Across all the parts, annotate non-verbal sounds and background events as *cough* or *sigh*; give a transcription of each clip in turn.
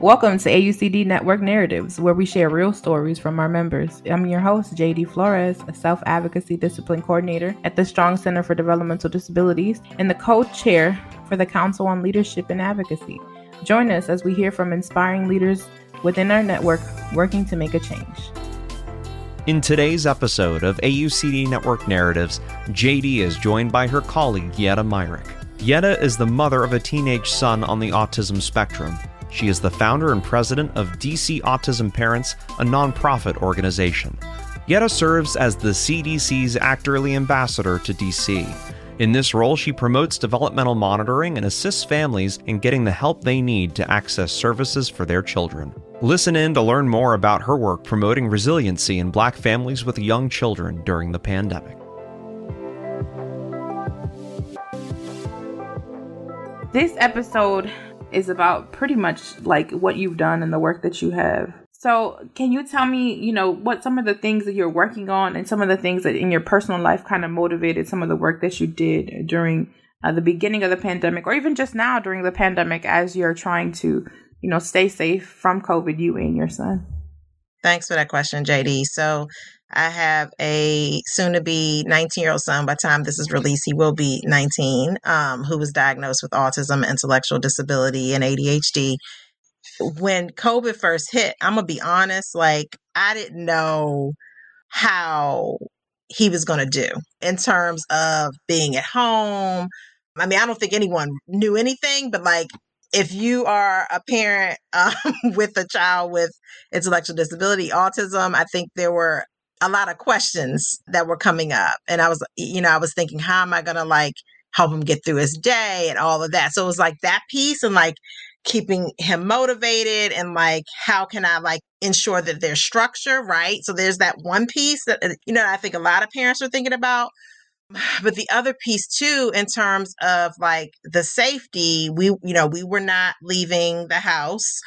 Welcome to AUCD Network Narratives, where we share real stories from our members. I'm your host, Jeiri Flores, a self advocacy discipline coordinator at the Strong Center for Developmental Disabilities and the co chair for the Council on Leadership and Advocacy. Join us as we hear from inspiring leaders within our network working to make a change. In today's episode of AUCD Network Narratives, Jeiri is joined by her colleague Yetta Myrick. Yetta is the mother of a teenage son on the autism spectrum she is the founder and president of DC Autism Parents, a nonprofit organization. Yetta serves as the CDC's Act Early Ambassador to DC. In this role, she promotes developmental monitoring and assists families in getting the help they need to access services for their children. Listen in to learn more about her work promoting resiliency in Black families with young children during the pandemic. This episode is about pretty much like what you've done and the work that you have. So, can you tell me, you know, what some of the things that you're working on and some of the things that in your personal life kind of motivated some of the work that you did during uh, the beginning of the pandemic or even just now during the pandemic as you're trying to, you know, stay safe from COVID, you and your son? Thanks for that question, Jeiri. So, I have a soon to be 19 year old son. By time this is released, he will be 19, um, who was diagnosed with autism, intellectual disability, and ADHD. When COVID first hit, I'm going to be honest, like, I didn't know how he was going to do in terms of being at home. I mean, I don't think anyone knew anything, but like, if you are a parent *laughs* um, with a child with intellectual disability, autism, I think there were a lot of questions that were coming up. And I was, you know, I was thinking, how am I going to like help him get through his day and all of that? So it was like that piece and like keeping him motivated and like, how can I like ensure that there's structure, right? So there's that one piece that, uh, you know, I think a lot of parents are thinking about. *sighs* But the other piece too, in terms of like the safety, we, you know, we were not leaving the house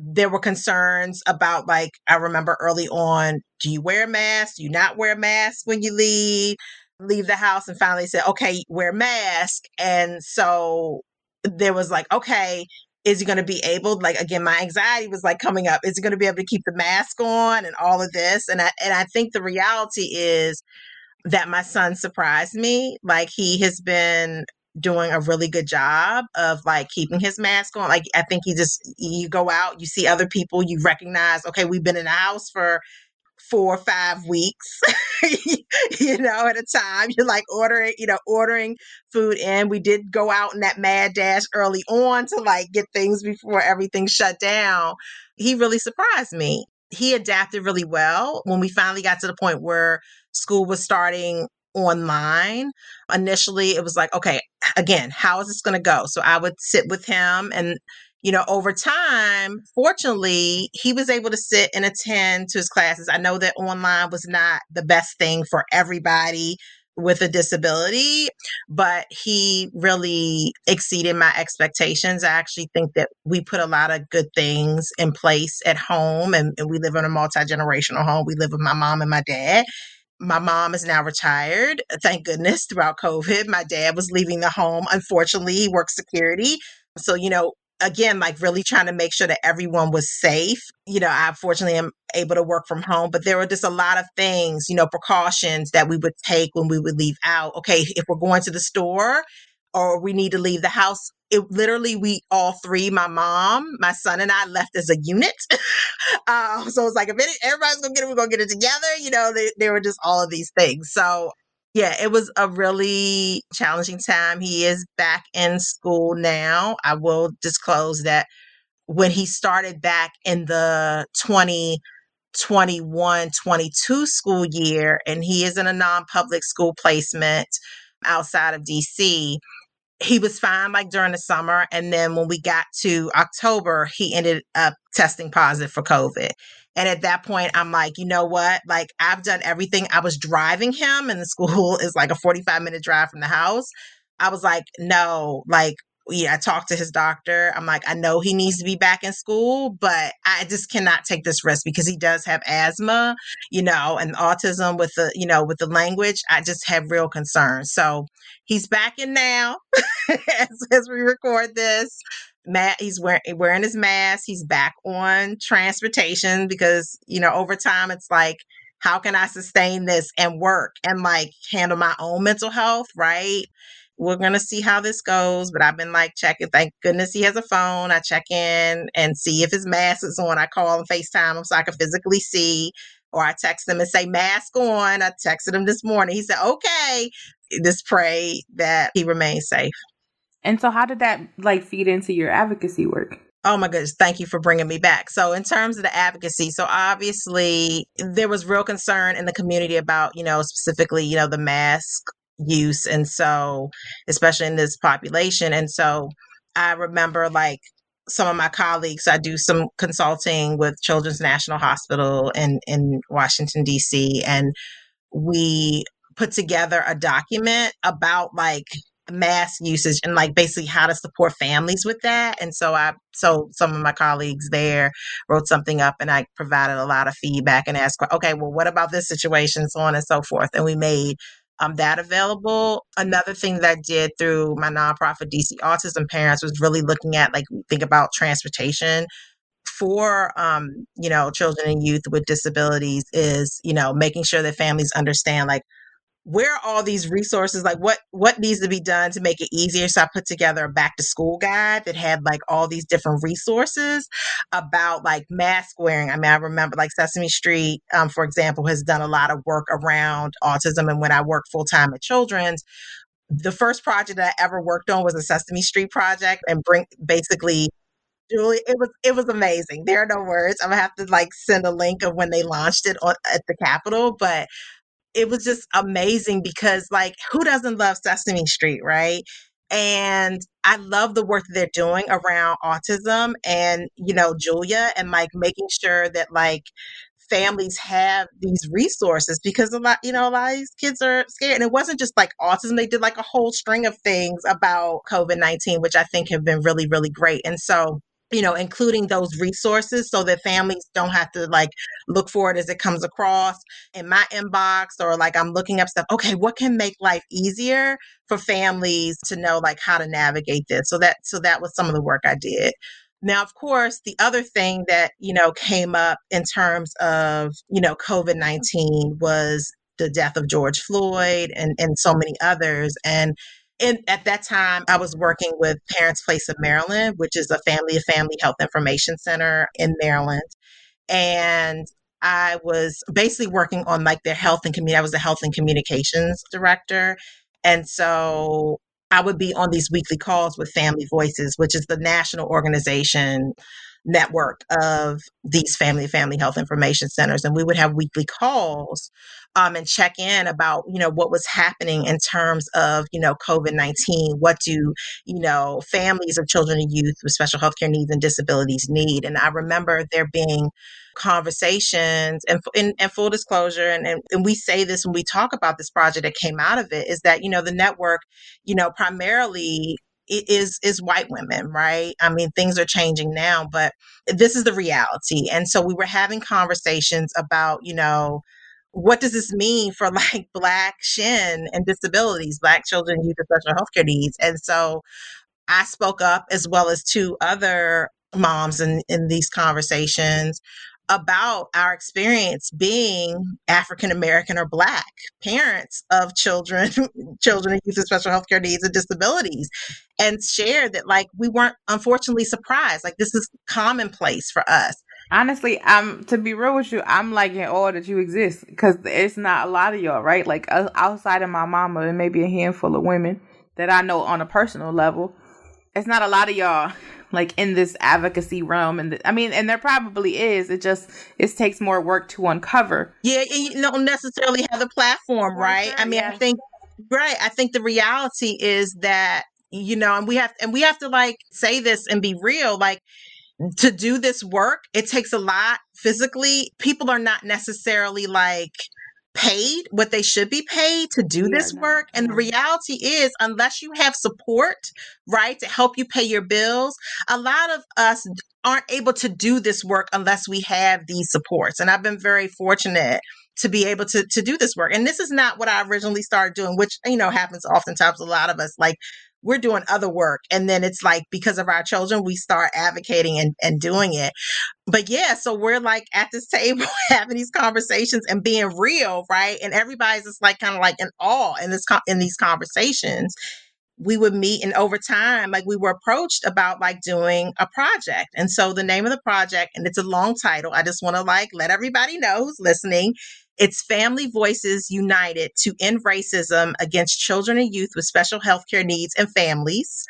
there were concerns about like I remember early on, do you wear a mask? Do you not wear a mask when you leave? Leave the house and finally said, okay, wear mask. And so there was like, okay, is he going to be able like again my anxiety was like coming up is he going to be able to keep the mask on and all of this and i and i think the reality is that my son surprised me like he has been doing a really good job of like keeping his mask on. Like I think he just you go out, you see other people, you recognize, okay, we've been in the house for four or five weeks, *laughs* you know, at a time. You're like ordering, you know, ordering food in. We did go out in that mad dash early on to like get things before everything shut down. He really surprised me. He adapted really well when we finally got to the point where school was starting online. Initially, it was like, okay, again, how is this going to go? So I would sit with him and you know, over time, fortunately, he was able to sit and attend to his classes. I know that online was not the best thing for everybody with a disability, but he really exceeded my expectations. I actually think that we put a lot of good things in place at home, and, and we live in a multi generational home. We live with my mom and my dad my mom is now retired, thank goodness, throughout COVID. My dad was leaving the home. Unfortunately, he works security. So, you know, again, like really trying to make sure that everyone was safe. You know, I fortunately am able to work from home, but there were just a lot of things, you know, precautions that we would take when we would leave out. Okay, if we're going to the store or we need to leave the house, it literally we all three my mom my son and i left as a unit. Uh, *laughs* so it's like if any, everybody's gonna get it we're gonna get it together you know they, they were just all of these things. So yeah it was a really challenging time. He is back in school now. I will disclose that when he started back in the 2021 22 school year and he is in a non-public school placement outside of dc he was fine like during the summer and then when we got to october he ended up testing positive for covid. And at that point i'm like you know what? Like i've done everything. I was driving him and the school *laughs* is like a 45 minute drive from the house. I was like no like yeah, I talked to his doctor. I'm like, I know he needs to be back in school, but I just cannot take this risk because he does have asthma, you know, and autism with the, you know, with the language. I just have real concerns. So he's back in now *laughs* as, as we record this. Matt, he's wearing wearing his mask. He's back on transportation because you know over time it's like how can I sustain this and work and like handle my own mental health, right? We're gonna see how this goes. But I've been like checking. Thank goodness he has a phone. I check in and see if his mask is on. I call and FaceTime him so I can physically see. Or I text him and say mask on. I texted him this morning. He said okay. Just pray that he remains safe. And so, how did that like feed into your advocacy work? Oh my goodness, thank you for bringing me back. So, in terms of the advocacy, so obviously there was real concern in the community about, you know, specifically, you know, the mask use and so especially in this population and so i remember like some of my colleagues i do some consulting with children's national hospital in in washington d.c and we put together a document about like mass usage and like basically how to support families with that and so i so some of my colleagues there wrote something up and i provided a lot of feedback and asked okay well what about this situation so on and so forth and we made um, that available. Another thing that I did through my nonprofit DC Autism Parents was really looking at like think about transportation for um, you know children and youth with disabilities is you know making sure that families understand like where are all these resources like what what needs to be done to make it easier so i put together a back to school guide that had like all these different resources about like mask wearing i mean i remember like sesame street um, for example has done a lot of work around autism and when i worked full-time at children's the first project i ever worked on was a sesame street project and bring basically Julia, it was it was amazing. There are no words. I'm gonna have to like send a link of when they launched it on, at the Capitol, but it was just amazing because like who doesn't love Sesame Street, right? And I love the work they're doing around autism and, you know, Julia and like making sure that like families have these resources because a lot, you know, a lot of these kids are scared. And it wasn't just like autism, they did like a whole string of things about COVID 19, which I think have been really, really great. And so, you know, including those resources so that families don't have to like look for it as it comes across in my inbox or like I'm looking up stuff. Okay, what can make life easier for families to know like how to navigate this? So that so that was some of the work I did. Now, of course, the other thing that, you know, came up in terms of, you know, COVID 19 was the death of George Floyd and, and so many others. And and at that time, I was working with Parents Place of Maryland, which is a family to family health information center in Maryland. And I was basically working on like their health and community. I was the health and communications director. And so I would be on these weekly calls with Family Voices, which is the national organization network of these family family health information centers and we would have weekly calls um, and check in about you know what was happening in terms of you know covid-19 what do you know families of children and youth with special healthcare needs and disabilities need and i remember there being conversations and in, full disclosure and, and, and we say this when we talk about this project that came out of it is that you know the network you know primarily is is white women, right? I mean, things are changing now, but this is the reality. And so we were having conversations about, you know, what does this mean for *laughs* like black shin and disabilities, black children, youth with special healthcare needs? And so I spoke up as well as two other moms in, in these conversations about our experience being African American or Black parents of children, *laughs* children and youth with special health care needs and disabilities, and share that like we weren't unfortunately surprised. Like this is commonplace for us. Honestly, I'm to be real with you, I'm like in awe that you exist. Because it's not a lot of y'all, right? Like uh, outside of my mama and maybe a handful of women that I know on a personal level, it's not a lot of y'all like in this advocacy realm and the, i mean and there probably is. It just it takes more work to uncover. Yeah you don't necessarily have the platform right i mean yeah. i think right i think the reality is that you know and we have and we have to like say this and be real like to do this work it takes a lot physically people are not necessarily like paid what they should be paid to do this work. And the reality is, unless you have support, right, to help you pay your bills, a lot of us aren't able to do this work unless we have these supports. And I've been very fortunate to be able to to do this work. And this is not what I originally started doing, which you know happens oftentimes. A lot of us like we're doing other work. And then it's like because of our children we start advocating and, and doing it. But yeah so we're like at this table *laughs* having these conversations and being real right? And everybody's just like kind of like in awe in this in these conversations we would meet and over time like we were approached about like doing a project and so the name of the project and it's a long title i just want to like let everybody know who's listening it's Family Voices United to End Racism Against Children and Youth with Special Healthcare Needs and Families.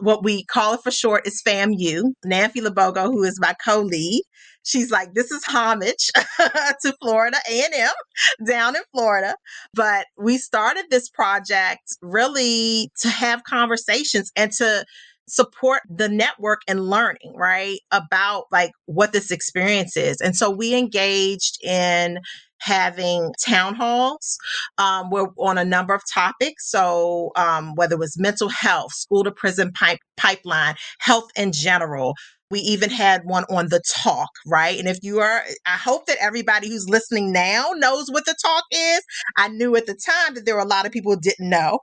What we call it for short is FAMU. Nancy Labogo, who is my co-lead, she's like, this is homage *laughs* to Florida A&M down in Florida. But we started this project really to have conversations and to support the network and learning, right? About like what this experience is. And so we engaged in having town halls um, we're on a number of topics so um, whether it was mental health school to prison pipe, pipeline health in general we even had one on the talk, right? And if you are, I hope that everybody who's listening now knows what the talk is. I knew at the time that there were a lot of people didn't know.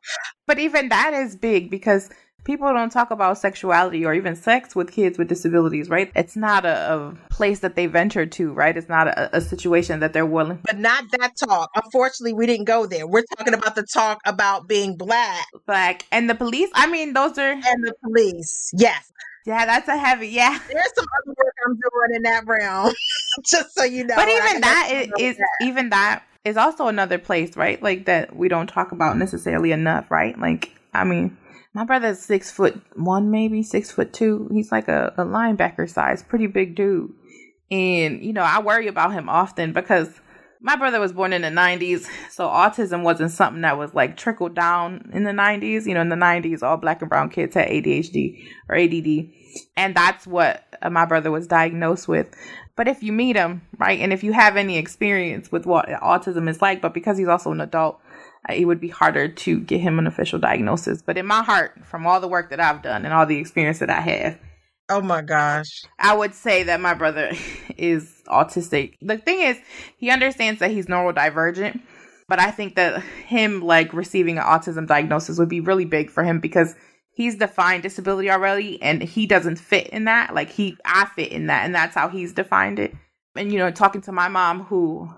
But even that is big because people don't talk about sexuality or even sex with kids with disabilities, right? It's not a, a place that they venture to, right? It's not a, a, situation that they're willing. But not that talk. Unfortunately, we didn't go there. We're talking about the talk about being black. Black. And the police, I mean, those are. And the police, yes. Yeah, that's a heavy, yeah. There's some other work I'm doing in that realm, *laughs* just so you know. But even that is, is that. even that is also another place, right? Like that we don't talk about necessarily enough, right? Like, I mean, my brother's six foot one, maybe six foot two. He's like a, a linebacker size, pretty big dude. And, you know, I worry about him often because my brother was born in the 90s, so autism wasn't something that was like trickled down in the 90s. You know, in the 90s, all black and brown kids had ADHD or ADD. And that's what uh, my brother was diagnosed with. But if you meet him, right, and if you have any experience with what autism is like, but because he's also an adult, it would be harder to get him an official diagnosis. But in my heart, from all the work that I've done and all the experience that I have, oh my gosh, I would say that my brother *laughs* is autistic. The thing is, he understands that he's neurodivergent, but I think that him like receiving an autism diagnosis would be really big for him because he's defined disability already and he doesn't fit in that. Like he I fit in that and that's how he's defined it. And you know, talking to my mom who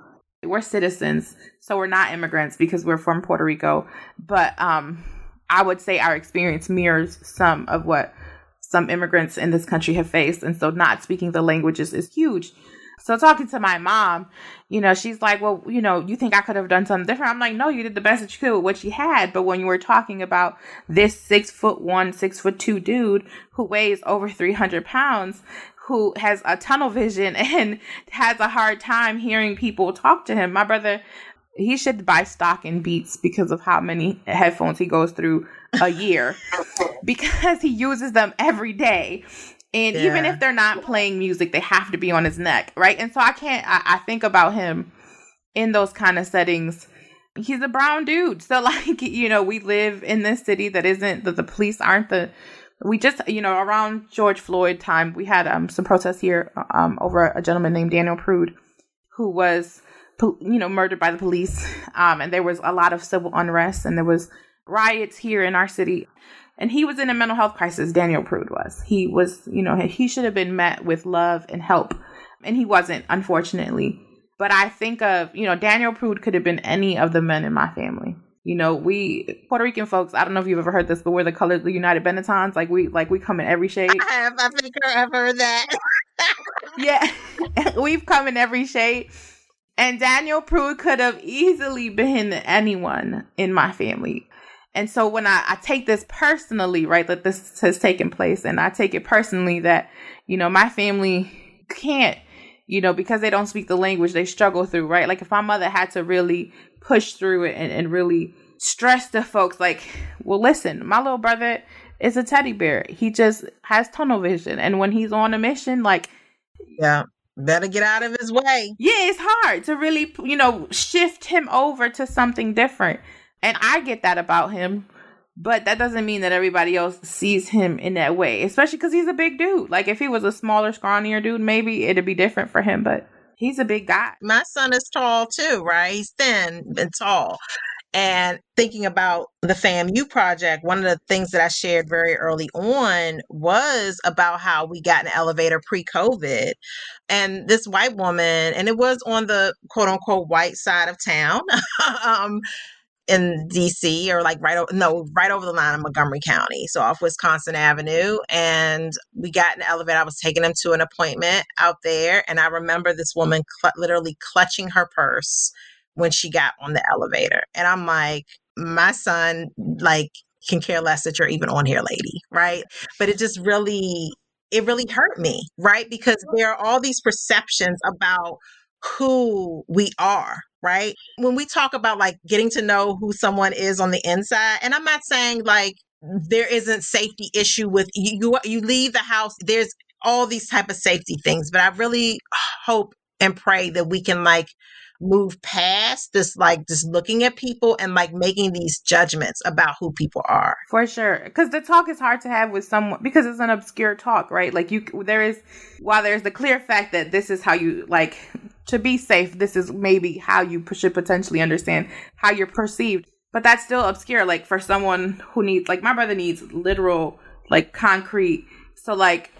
we're citizens, so we're not immigrants because we're from Puerto Rico. But um, I would say our experience mirrors some of what some immigrants in this country have faced. And so not speaking the languages is huge. So talking to my mom, you know, she's like, well, you know, you think I could have done something different? I'm like, no, you did the best that you could with what you had. But when you were talking about this six foot one, six foot two dude who weighs over 300 pounds, who has a tunnel vision *laughs* and has a hard time hearing people talk to him. My brother, he should buy stock in Beats because of how many headphones he goes through a year *laughs* because he uses them every day. And yeah. even if they're not playing music, they have to be on his neck, right? And so I can't, I, I think about him in those kind of settings he's a brown dude. So *laughs* like, you know, we live in this city that isn't that the police aren't the we just you know around George Floyd time we had um some protests here um over a gentleman named Daniel Prude who was you know murdered by the police. *laughs* Um and there was a lot of civil unrest and there was riots here in our city. And he was in a mental health crisis Daniel Prude was. He was you know he should have been met with love and help. And he wasn't unfortunately. But I think of you know Daniel Prude could have been any of the men in my family you know, we Puerto Rican folks. I don't know if you've ever heard this, but we're the color the United Benettons. Like we like we come in every shade. I have. I think I've heard that. *laughs* yeah, *laughs* we've come in every shade. And Daniel Prude could have easily been anyone in my family. And so when I, I take this personally, right, that this has taken place, and I take it personally that, you know, my family can't, you know, because they don't speak the language, they struggle through, right? Like if my mother had to really push through it and, and really stress the folks like, well, listen, my little brother is a teddy bear. He just has tunnel vision. And when he's on a mission, like, yeah, better get out of his way. Yeah, it's hard to really, you know, shift him over to something different. And I get that about him, but that doesn't mean that everybody else sees him in that way, especially because he's a big dude. Like if he was a smaller, scrawnier dude, maybe it'd be different for him, but he's a big guy. My son is tall too, right? He's thin and tall. And thinking about the FAMU project, one of the things that I shared very early on was about how we got an elevator pre COVID. And this white woman, and it was on the quote unquote white side of town. *laughs* um, in DC or like right over no right over the line in Montgomery County, so off Wisconsin Avenue. And we got an elevator. I was taking him to an appointment out there, and I remember this woman cl- literally clutching her purse when she got on the elevator. And I'm like, my son, like, can care less that you're even on here, lady. Right. But it just really, it really hurt me. Right. Because there are all these perceptions about who we are. Right. When we talk about like getting to know who someone is on the inside, and I'm not saying like, there isn't safety issue with you, you leave the house there's all these type of safety things but i really hope and pray that we can like move past this like just looking at people and like making these judgments about who people are. For sure. Because the talk is hard to have with someone because it's an obscure talk right? Like you there is while there's the clear fact that this is how you like to be safe this is maybe how you should potentially understand how you're perceived. But that's still obscure like for someone who needs like my brother needs literal like concrete. So like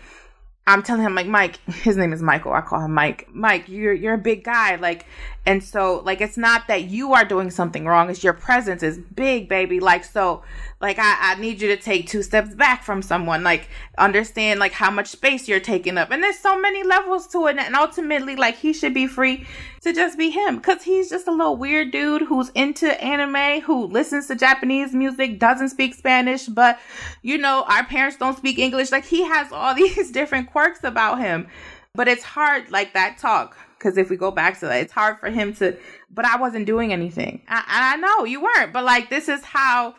I'm telling him like Mike, *laughs* his name is Michael. I call him Mike. Mike, you're you're a big guy, like, and so like it's not that you are doing something wrong. It's your presence is big, baby. Like so, like I, I need you to take two steps back from someone like understand like how much space you're taking up and there's so many levels to it and ultimately like he should be free to just be him because he's just a little weird dude who's into anime who listens to japanese music doesn't speak spanish but you know our parents don't speak english like he has all *laughs* these different quirks about him but it's hard like that talk because if we go back to that it's hard for him to but i wasn't doing anything I, I know you weren't but like this is how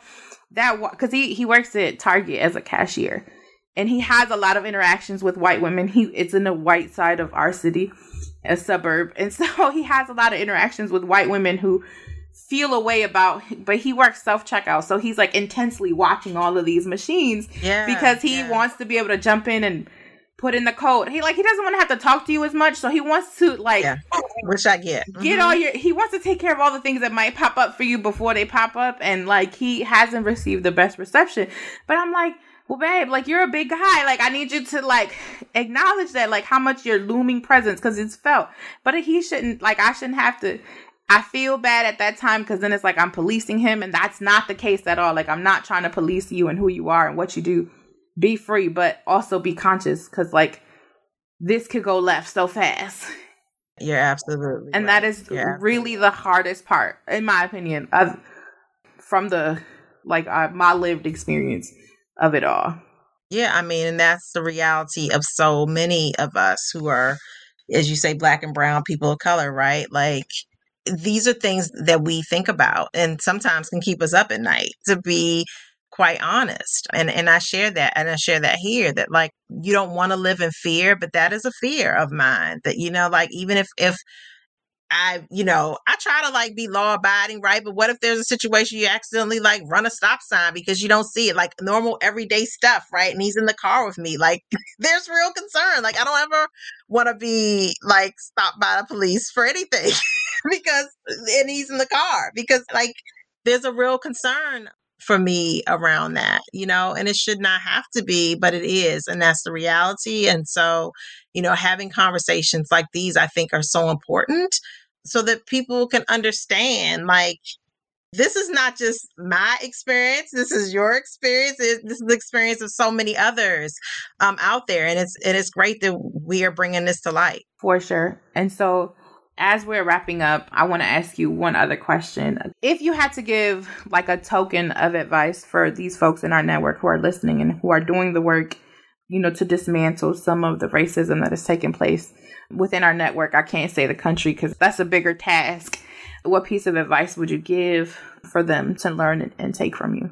that because he he works at Target as a cashier, and he has a lot of interactions with white women. He it's in the white side of our city, a suburb, and *laughs* so he has a lot of interactions with white women who feel a way about but he works self checkout so he's like intensely watching all of these machines yeah, because he yeah. wants to be able to jump in and put in the code. He like he doesn't want to have to talk to you as much, so he wants to like yeah. which I get. Get mm-hmm. all your he wants to take care of all the things that might pop up for you before they pop up and like he hasn't received the best reception. But I'm like, well babe, like you're a big guy. Like I need you to like acknowledge that like how much your looming presence cuz it's felt. But he shouldn't like I shouldn't have to I feel bad at that time because then it's like I'm policing him, and that's not the case at all. Like, I'm not trying to police you and who you are and what you do be free, but also be conscious because like this could go left so fast. You're absolutely, and right. that is You're really the hardest part, in my opinion, of from the like uh, my lived experience of it all. Yeah, I mean, and that's the reality of so many of us who are, as you say, black and brown people of color, right? Like these are things that we think about and sometimes can keep us up at night to be quite honest and and i share that and i share that here that like you don't want to live in fear but that is a fear of mine that you know like even if if I, you know, I try to like be law abiding, right? But what if there's a situation you accidentally like run a stop sign because you don't see it, like normal everyday stuff, right? And he's in the car with me. Like, *laughs* there's real concern. Like, I don't ever want to be like stopped by the police for anything *laughs* because, and he's in the car because like there's a real concern for me around that, you know, and it should not have to be, but it is. And that's the reality. And so, you know, having conversations like these, I think are so important so that people can understand like, this is not just my experience. This is your experience. This is the experience of so many others um, out there, and it's and it's great that we are bringing this to light for sure. And so, as we're wrapping up, I want to ask you one other question. If you had to give like a token of advice for these folks in our network who are listening and who are doing the work, you know, to dismantle some of the racism that has taken place within our network, I can't say the country because that's a bigger task. What piece of advice would you give for them to learn and take from you?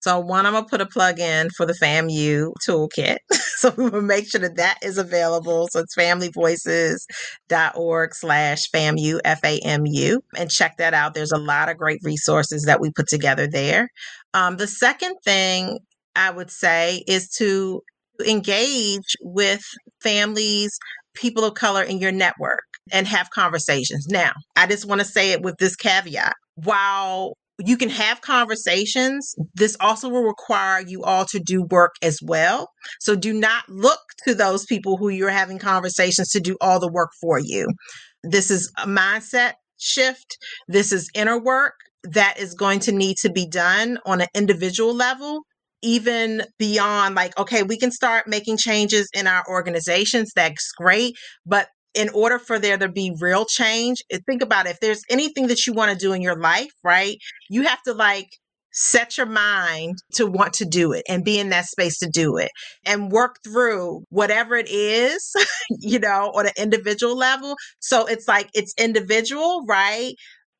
So one, I'm gonna put a plug in for the FAMU toolkit. *laughs* So we will make sure that that is available. So it's familyvoices.org slash FAMU, F-A-M-U, and check that out. There's a lot of great resources that we put together there. Um, the second thing I would say is to engage with families, people of color in your network and have conversations. Now, I just want to say it with this caveat. While you can have conversations. This also will require you all to do work as well. So do not look to those people who you're having conversations to do all the work for you. This is a mindset shift. This is inner work that is going to need to be done on an individual level even beyond like okay we can start making changes in our organizations that's great but in order for there to be real change, eh, think about it. if there's anything that you want to do in your life, right? You have to like set your mind to want to do it and be in that space to do it and work through whatever it is, *laughs* you know, on an individual level. So it's like it's individual, right?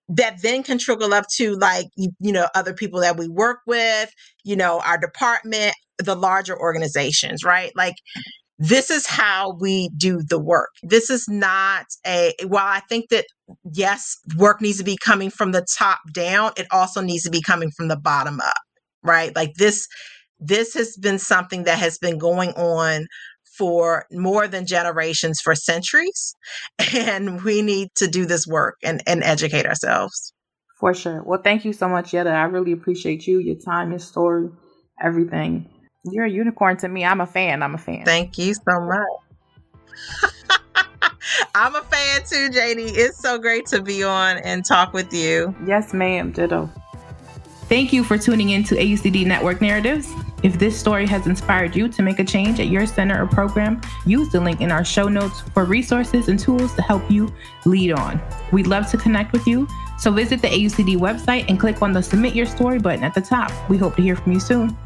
That then can trickle up to like, you, you know, other people that we work with, you know, our department, the larger organizations, right? Like this is how we do the work. This is not a, while I think that yes, work needs to be coming from the top down, it also needs to be coming from the bottom up, right? Like this, this has been something that has been going on for more than generations, for centuries. *laughs* And we need to do this work and, and educate ourselves. For sure. Well, thank you so much, Yetta. I really appreciate you, your time, your story, everything. You're a unicorn to me. I'm a fan. I'm a fan. Thank you so much. *laughs* I'm a fan too, Jeiri. It's so great to be on and talk with you. Yes, ma'am. Ditto. Thank you for tuning in to AUCD Network Narratives. If this story has inspired you to make a change at your center or program, use the link in our show notes for resources and tools to help you lead on. We'd love to connect with you, so visit the AUCD website and click on the Submit Your Story button at the top. We hope to hear from you soon.